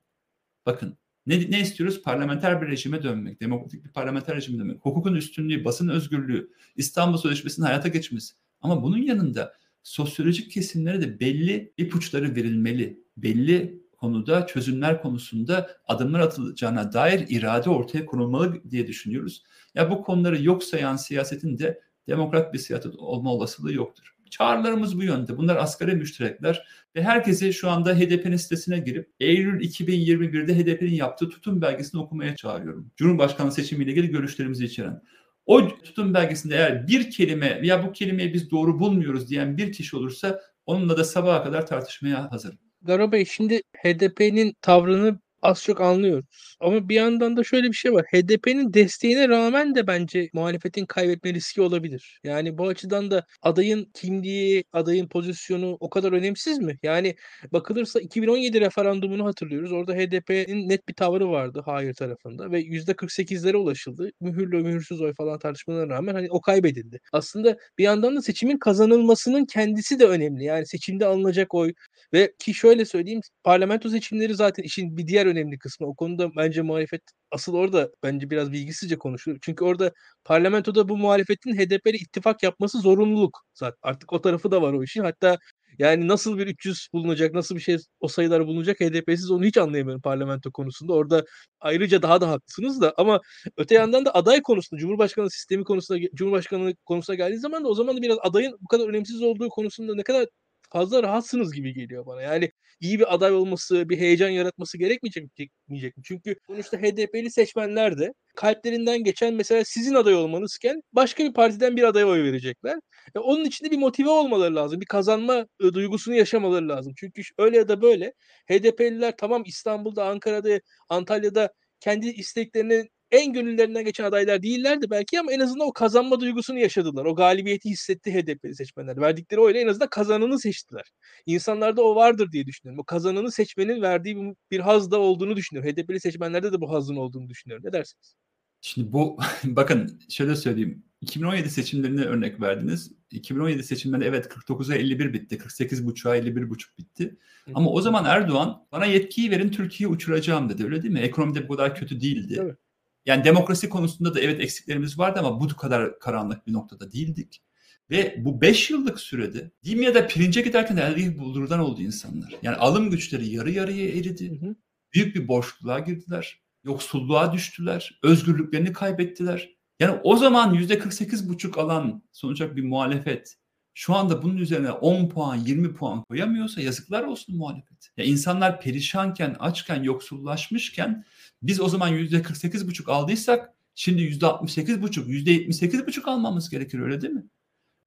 bakın ne, ne istiyoruz? Parlamenter bir rejime dönmek, demokratik bir parlamenter rejime dönmek, hukukun üstünlüğü, basın özgürlüğü, İstanbul Sözleşmesi'nin hayata geçmesi. Ama bunun yanında sosyolojik kesimlere de belli ipuçları verilmeli. Belli konuda çözümler konusunda adımlar atılacağına dair irade ortaya konulmalı diye düşünüyoruz. Ya bu konuları yok sayan siyasetin de demokrat bir siyaset olma olasılığı yoktur. Çağrılarımız bu yönde. Bunlar asgari müşterekler ve herkesi şu anda HDP'nin sitesine girip Eylül 2021'de HDP'nin yaptığı tutum belgesini okumaya çağırıyorum. Cumhurbaşkanı seçimiyle ilgili görüşlerimizi içeren. O tutum belgesinde eğer bir kelime ya bu kelimeyi biz doğru bulmuyoruz diyen bir kişi olursa onunla da sabaha kadar tartışmaya hazırım. Garo Bey şimdi HDP'nin tavrını az çok anlıyoruz. Ama bir yandan da şöyle bir şey var. HDP'nin desteğine rağmen de bence muhalefetin kaybetme riski olabilir. Yani bu açıdan da adayın kimliği, adayın pozisyonu o kadar önemsiz mi? Yani bakılırsa 2017 referandumunu hatırlıyoruz. Orada HDP'nin net bir tavrı vardı hayır tarafında ve %48'lere ulaşıldı. Mühürlü mühürsüz oy falan tartışmalarına rağmen hani o kaybedildi. Aslında bir yandan da seçimin kazanılmasının kendisi de önemli. Yani seçimde alınacak oy ve ki şöyle söyleyeyim parlamento seçimleri zaten işin bir diğer önemli kısmı. O konuda bence muhalefet asıl orada bence biraz bilgisizce konuşuyor. Çünkü orada parlamentoda bu muhalefetin HDP ile ittifak yapması zorunluluk zaten. Artık o tarafı da var o işin. Hatta yani nasıl bir 300 bulunacak, nasıl bir şey o sayılar bulunacak HDP'siz onu hiç anlayamıyorum parlamento konusunda. Orada ayrıca daha da haklısınız da ama öte yandan da aday konusunda, Cumhurbaşkanı sistemi konusunda, Cumhurbaşkanı konusuna geldiği zaman da o zaman da biraz adayın bu kadar önemsiz olduğu konusunda ne kadar fazla rahatsınız gibi geliyor bana. Yani iyi bir aday olması, bir heyecan yaratması gerekmeyecek mi? Çünkü sonuçta HDP'li seçmenler de kalplerinden geçen mesela sizin aday olmanızken başka bir partiden bir adaya oy verecekler. E, onun için de bir motive olmaları lazım. Bir kazanma e, duygusunu yaşamaları lazım. Çünkü öyle ya da böyle HDP'liler tamam İstanbul'da, Ankara'da, Antalya'da kendi isteklerini en gönüllerinden geçen adaylar değillerdi belki ama en azından o kazanma duygusunu yaşadılar. O galibiyeti hissetti HDP seçmenler. Verdikleri oyla en azından kazananı seçtiler. İnsanlarda o vardır diye düşünüyorum. O kazananı seçmenin verdiği bir haz da olduğunu düşünüyorum. HDP'li seçmenlerde de bu hazın olduğunu düşünüyorum. Ne dersiniz? Şimdi bu bakın şöyle söyleyeyim. 2017 seçimlerine örnek verdiniz. 2017 seçimlerinde evet 49'a 51 bitti. 48.5'a 51.5 bitti. Ama o zaman Erdoğan bana yetkiyi verin Türkiye'yi uçuracağım dedi. Öyle değil mi? Ekonomide bu kadar kötü değildi. Evet. Yani demokrasi konusunda da evet eksiklerimiz vardı ama bu kadar karanlık bir noktada değildik. Ve bu 5 yıllık sürede Dimya'da pirince giderken elde buldurdan oldu insanlar. Yani alım güçleri yarı yarıya eridi. Hı hı. Büyük bir boşluğa girdiler. Yoksulluğa düştüler. Özgürlüklerini kaybettiler. Yani o zaman %48,5 alan sonuçta bir muhalefet şu anda bunun üzerine 10 puan 20 puan koyamıyorsa yazıklar olsun muhalefet. Ya insanlar perişanken, açken, yoksullaşmışken biz o zaman %48,5 aldıysak şimdi %68,5, %78,5 almamız gerekir öyle değil mi?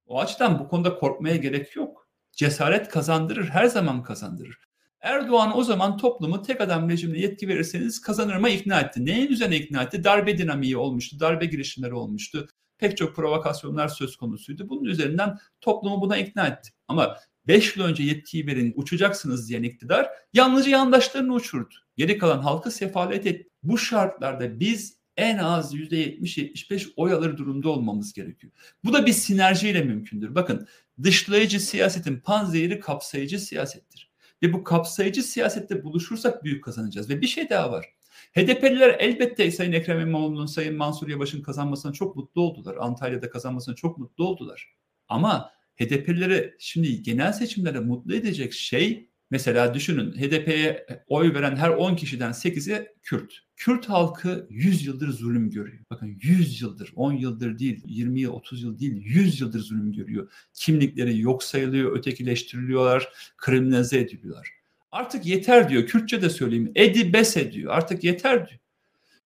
O açıdan bu konuda korkmaya gerek yok. Cesaret kazandırır, her zaman kazandırır. Erdoğan o zaman toplumu tek adam rejimine yetki verirseniz kazanırma ikna etti. Neyin üzerine ikna etti? Darbe dinamiği olmuştu, darbe girişimleri olmuştu. Pek çok provokasyonlar söz konusuydu. Bunun üzerinden toplumu buna ikna etti. Ama 5 yıl önce yetkiyi verin uçacaksınız diyen iktidar yalnızca yandaşlarını uçurdu. Geri kalan halkı sefalet etti. Bu şartlarda biz en az %70-75 oy alır durumda olmamız gerekiyor. Bu da bir sinerjiyle mümkündür. Bakın dışlayıcı siyasetin panzehiri kapsayıcı siyasettir. Ve bu kapsayıcı siyasette buluşursak büyük kazanacağız. Ve bir şey daha var. HDP'liler elbette Sayın Ekrem İmamoğlu'nun, Sayın Mansur Yavaş'ın kazanmasına çok mutlu oldular. Antalya'da kazanmasına çok mutlu oldular. Ama HDP'lileri şimdi genel seçimlere mutlu edecek şey Mesela düşünün HDP'ye oy veren her 10 kişiden 8'i Kürt. Kürt halkı 100 yıldır zulüm görüyor. Bakın 100 yıldır, 10 yıldır değil, 20 yıl, 30 yıl değil, 100 yıldır zulüm görüyor. Kimlikleri yok sayılıyor, ötekileştiriliyorlar, kriminalize ediliyorlar. Artık yeter diyor. Kürtçe de söyleyeyim. Edi bes ediyor. Artık yeter diyor.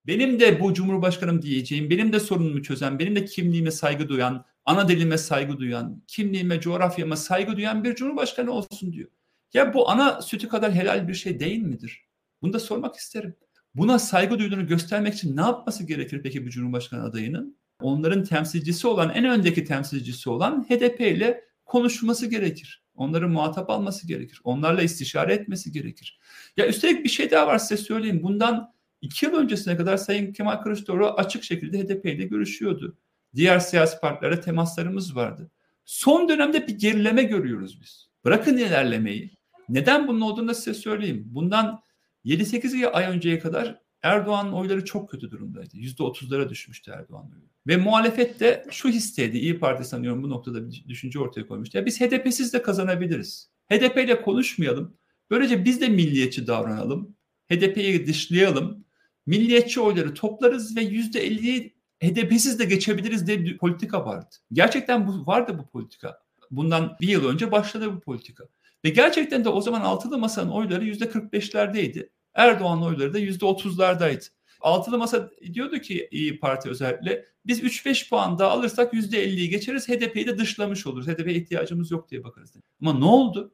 Benim de bu Cumhurbaşkanım diyeceğim, benim de sorunumu çözen, benim de kimliğime saygı duyan, ana dilime saygı duyan, kimliğime, coğrafyama saygı duyan bir Cumhurbaşkanı olsun diyor. Ya bu ana sütü kadar helal bir şey değil midir? Bunu da sormak isterim. Buna saygı duyduğunu göstermek için ne yapması gerekir peki bir Cumhurbaşkanı adayının? Onların temsilcisi olan, en öndeki temsilcisi olan HDP ile konuşması gerekir. Onları muhatap alması gerekir. Onlarla istişare etmesi gerekir. Ya üstelik bir şey daha var size söyleyeyim. Bundan iki yıl öncesine kadar Sayın Kemal Kılıçdaroğlu açık şekilde HDP ile görüşüyordu. Diğer siyasi partilerle temaslarımız vardı. Son dönemde bir gerileme görüyoruz biz. Bırakın ilerlemeyi. Neden bunun olduğunu da size söyleyeyim. Bundan 7-8 ay önceye kadar Erdoğan'ın oyları çok kötü durumdaydı. %30'lara düşmüştü Erdoğan oyu. Ve muhalefet de şu histeydi. İyi Parti sanıyorum bu noktada bir düşünce ortaya koymuştu. Ya biz HDP'siz de kazanabiliriz. HDP ile konuşmayalım. Böylece biz de milliyetçi davranalım. HDP'yi dışlayalım. Milliyetçi oyları toplarız ve %50'yi HDP'siz de geçebiliriz diye bir politika vardı. Gerçekten bu vardı bu politika. Bundan bir yıl önce başladı bu politika. Ve gerçekten de o zaman altılı masanın oyları yüzde 45'lerdeydi. Erdoğan oyları da yüzde 30'lardaydı. Altılı masa diyordu ki İyi Parti özellikle biz 3-5 puan daha alırsak %50'yi geçeriz HDP'yi de dışlamış oluruz. HDP'ye ihtiyacımız yok diye bakarız. Ama ne oldu?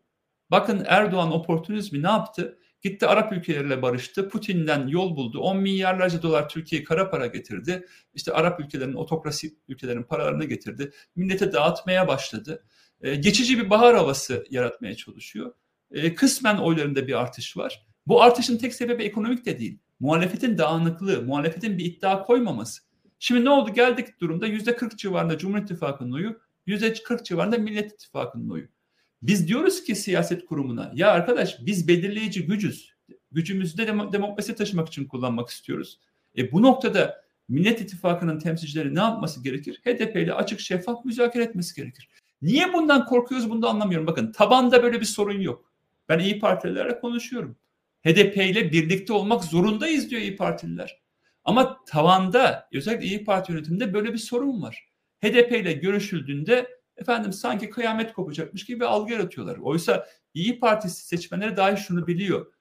Bakın Erdoğan oportunizmi ne yaptı? Gitti Arap ülkeleriyle barıştı. Putin'den yol buldu. 10 milyarlarca dolar Türkiye'ye kara para getirdi. İşte Arap ülkelerinin, otokrasi ülkelerin paralarını getirdi. Millete dağıtmaya başladı. Ee, geçici bir bahar havası yaratmaya çalışıyor. Ee, kısmen oylarında bir artış var. Bu artışın tek sebebi ekonomik de değil. Muhalefetin dağınıklığı, muhalefetin bir iddia koymaması. Şimdi ne oldu? Geldik durumda yüzde 40 civarında Cumhur İttifakı'nın oyu, yüzde 40 civarında Millet İttifakı'nın oyu. Biz diyoruz ki siyaset kurumuna ya arkadaş biz belirleyici gücüz. Gücümüzü de dem- demokrasi taşımak için kullanmak istiyoruz. E bu noktada Millet İttifakı'nın temsilcileri ne yapması gerekir? HDP ile açık şeffaf müzakere etmesi gerekir. Niye bundan korkuyoruz bunu da anlamıyorum. Bakın tabanda böyle bir sorun yok. Ben İyi Partililerle konuşuyorum. HDP ile birlikte olmak zorundayız diyor İyi Partililer. Ama tavanda özellikle İyi Parti yönetiminde böyle bir sorun var. HDP ile görüşüldüğünde efendim sanki kıyamet kopacakmış gibi algı yaratıyorlar. Oysa İyi Parti seçmenleri dahi şunu biliyor.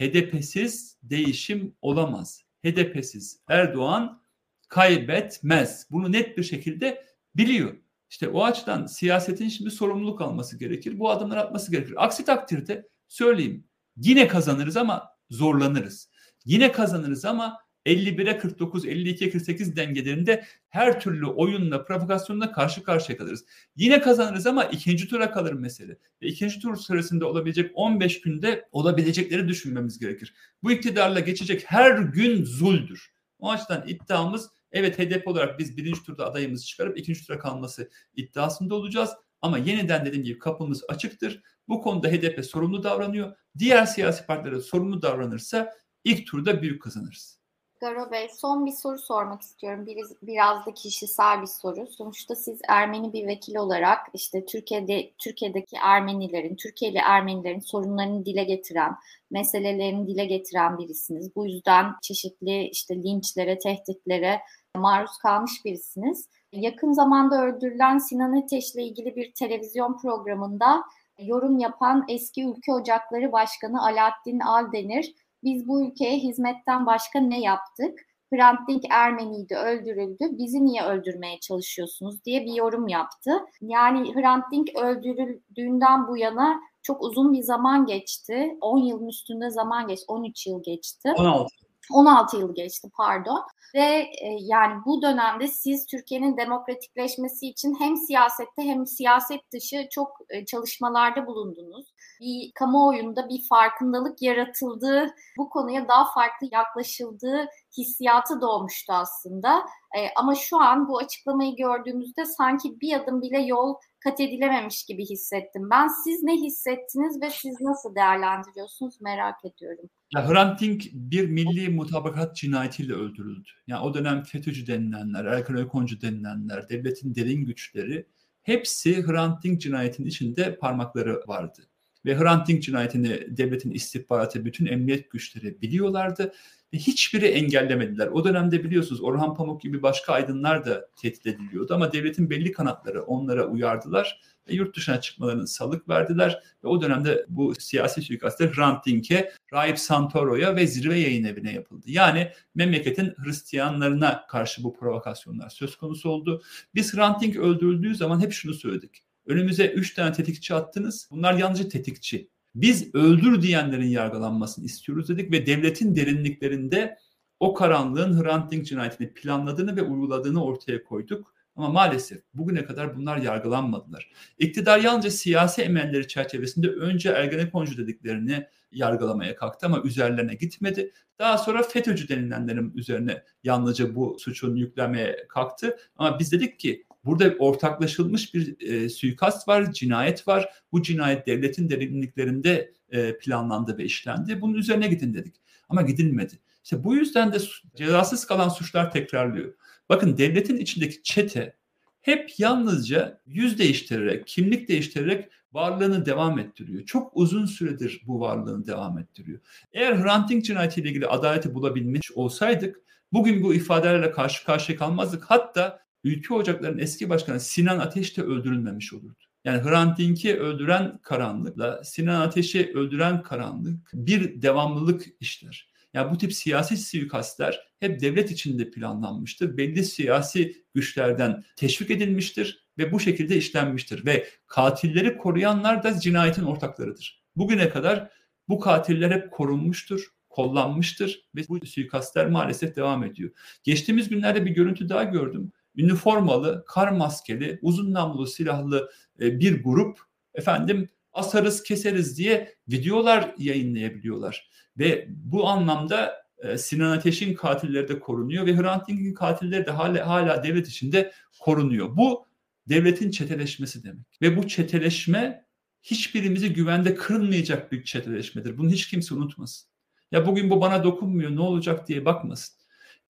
HDP'siz değişim olamaz. HDP'siz Erdoğan kaybetmez. Bunu net bir şekilde biliyor. İşte o açıdan siyasetin şimdi sorumluluk alması gerekir. Bu adımları atması gerekir. Aksi takdirde söyleyeyim yine kazanırız ama zorlanırız. Yine kazanırız ama 51'e 49, 52'ye 48 dengelerinde her türlü oyunla, provokasyonla karşı karşıya kalırız. Yine kazanırız ama ikinci tura kalır mesele. Ve ikinci tur sırasında olabilecek 15 günde olabilecekleri düşünmemiz gerekir. Bu iktidarla geçecek her gün zuldür. O açıdan iddiamız evet HDP olarak biz birinci turda adayımızı çıkarıp ikinci tura kalması iddiasında olacağız. Ama yeniden dediğim gibi kapımız açıktır. Bu konuda HDP sorumlu davranıyor. Diğer siyasi partilere sorumlu davranırsa ilk turda büyük kazanırız. Garo Bey son bir soru sormak istiyorum. Biraz, biraz da kişisel bir soru. Sonuçta siz Ermeni bir vekil olarak işte Türkiye'de Türkiye'deki Ermenilerin, Türkiye'li Ermenilerin sorunlarını dile getiren, meselelerini dile getiren birisiniz. Bu yüzden çeşitli işte linçlere, tehditlere maruz kalmış birisiniz. Yakın zamanda öldürülen Sinan Ateş'le ilgili bir televizyon programında yorum yapan eski Ülke Ocakları Başkanı Alaaddin Aldenir biz bu ülkeye hizmetten başka ne yaptık? Hrant Dink Ermeniydi, öldürüldü. Bizi niye öldürmeye çalışıyorsunuz diye bir yorum yaptı. Yani Hrant Dink öldürüldüğünden bu yana çok uzun bir zaman geçti. 10 yılın üstünde zaman geçti. 13 yıl geçti. 16. 16 yıl geçti pardon ve e, yani bu dönemde siz Türkiye'nin demokratikleşmesi için hem siyasette hem siyaset dışı çok e, çalışmalarda bulundunuz. Bir kamuoyunda bir farkındalık yaratıldığı, bu konuya daha farklı yaklaşıldığı hissiyatı doğmuştu aslında. E, ama şu an bu açıklamayı gördüğümüzde sanki bir adım bile yol kat edilememiş gibi hissettim. Ben siz ne hissettiniz ve siz nasıl değerlendiriyorsunuz merak ediyorum. Ya Hrant Dink bir milli mutabakat cinayetiyle öldürüldü. Yani o dönem FETÖ'cü denilenler, Erkan Ökoncu denilenler, devletin derin güçleri hepsi Hrant Dink cinayetinin içinde parmakları vardı. ve Hrant Dink cinayetini devletin istihbaratı, bütün emniyet güçleri biliyorlardı hiçbiri engellemediler. O dönemde biliyorsunuz Orhan Pamuk gibi başka aydınlar da tehdit ediliyordu ama devletin belli kanatları onlara uyardılar ve yurt dışına çıkmalarını salık verdiler ve o dönemde bu siyasi suikastler Hrant Dink'e, Raip Santoro'ya ve Zirve Yayın Evi'ne yapıldı. Yani memleketin Hristiyanlarına karşı bu provokasyonlar söz konusu oldu. Biz Hrant Dink öldürüldüğü zaman hep şunu söyledik. Önümüze üç tane tetikçi attınız. Bunlar yalnızca tetikçi. Biz öldür diyenlerin yargılanmasını istiyoruz dedik ve devletin derinliklerinde o karanlığın Hrant Dink cinayetini planladığını ve uyguladığını ortaya koyduk. Ama maalesef bugüne kadar bunlar yargılanmadılar. İktidar yalnızca siyasi emelleri çerçevesinde önce Ergenekoncu dediklerini yargılamaya kalktı ama üzerlerine gitmedi. Daha sonra FETÖ'cü denilenlerin üzerine yalnızca bu suçun yüklemeye kalktı. Ama biz dedik ki burada ortaklaşılmış bir e, suikast var, cinayet var. Bu cinayet devletin derinliklerinde e, planlandı ve işlendi. Bunun üzerine gidin dedik. Ama gidilmedi. İşte bu yüzden de cezasız kalan suçlar tekrarlıyor. Bakın devletin içindeki çete hep yalnızca yüz değiştirerek, kimlik değiştirerek varlığını devam ettiriyor. Çok uzun süredir bu varlığını devam ettiriyor. Eğer Hrant Dink cinayetiyle ilgili adaleti bulabilmiş olsaydık bugün bu ifadelerle karşı karşıya kalmazdık. Hatta Ülke Ocakları'nın eski başkanı Sinan Ateş de öldürülmemiş olurdu. Yani Hrant Dink'i öldüren karanlıkla Sinan Ateş'i öldüren karanlık bir devamlılık işler. Yani bu tip siyasi suikastler hep devlet içinde planlanmıştır. Belli siyasi güçlerden teşvik edilmiştir ve bu şekilde işlenmiştir. Ve katilleri koruyanlar da cinayetin ortaklarıdır. Bugüne kadar bu katiller hep korunmuştur, kollanmıştır ve bu suikastler maalesef devam ediyor. Geçtiğimiz günlerde bir görüntü daha gördüm. Üniformalı, kar maskeli, uzun namlulu silahlı e, bir grup efendim asarız keseriz diye videolar yayınlayabiliyorlar. Ve bu anlamda e, Sinan Ateş'in katilleri de korunuyor ve Hrant Dink'in katilleri de hala, hala devlet içinde korunuyor. Bu devletin çeteleşmesi demek. Ve bu çeteleşme hiçbirimizi güvende kırılmayacak bir çeteleşmedir. Bunu hiç kimse unutmasın. Ya bugün bu bana dokunmuyor ne olacak diye bakmasın.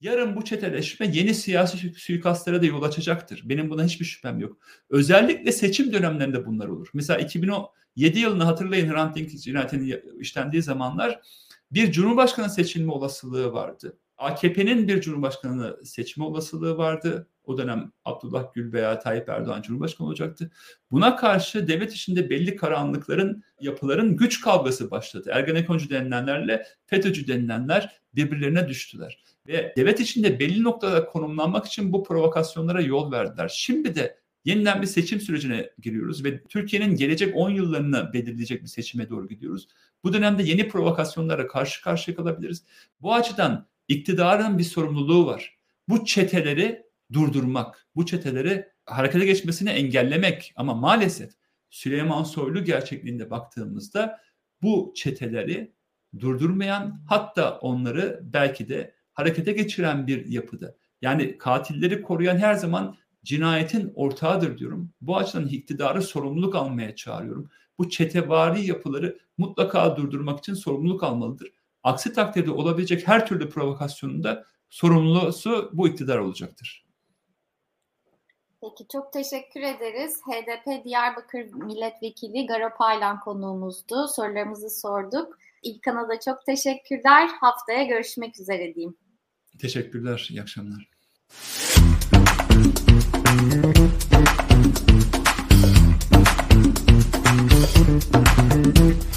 Yarın bu çeteleşme yeni siyasi suikastlara da yol açacaktır. Benim buna hiçbir şüphem yok. Özellikle seçim dönemlerinde bunlar olur. Mesela 2007 yılını hatırlayın Hrant Dink cinayetinin işlendiği zamanlar bir cumhurbaşkanı seçilme olasılığı vardı. AKP'nin bir cumhurbaşkanını seçme olasılığı vardı. O dönem Abdullah Gül veya Tayyip Erdoğan cumhurbaşkanı olacaktı. Buna karşı devlet içinde belli karanlıkların, yapıların güç kavgası başladı. Ergenekoncu denilenlerle FETÖ'cü denilenler birbirlerine düştüler. Ve devlet içinde belli noktada konumlanmak için bu provokasyonlara yol verdiler. Şimdi de yeniden bir seçim sürecine giriyoruz ve Türkiye'nin gelecek 10 yıllarını belirleyecek bir seçime doğru gidiyoruz. Bu dönemde yeni provokasyonlara karşı karşıya kalabiliriz. Bu açıdan iktidarın bir sorumluluğu var. Bu çeteleri durdurmak, bu çeteleri harekete geçmesini engellemek ama maalesef Süleyman Soylu gerçekliğinde baktığımızda bu çeteleri durdurmayan hatta onları belki de harekete geçiren bir yapıda. Yani katilleri koruyan her zaman cinayetin ortağıdır diyorum. Bu açıdan iktidarı sorumluluk almaya çağırıyorum. Bu çetevari yapıları mutlaka durdurmak için sorumluluk almalıdır. Aksi takdirde olabilecek her türlü provokasyonun da sorumlusu bu iktidar olacaktır. Peki çok teşekkür ederiz. HDP Diyarbakır Milletvekili Garo Paylan konuğumuzdu. Sorularımızı sorduk. İlkan'a da çok teşekkürler. Haftaya görüşmek üzere diyeyim. Teşekkürler. İyi akşamlar. Thank you.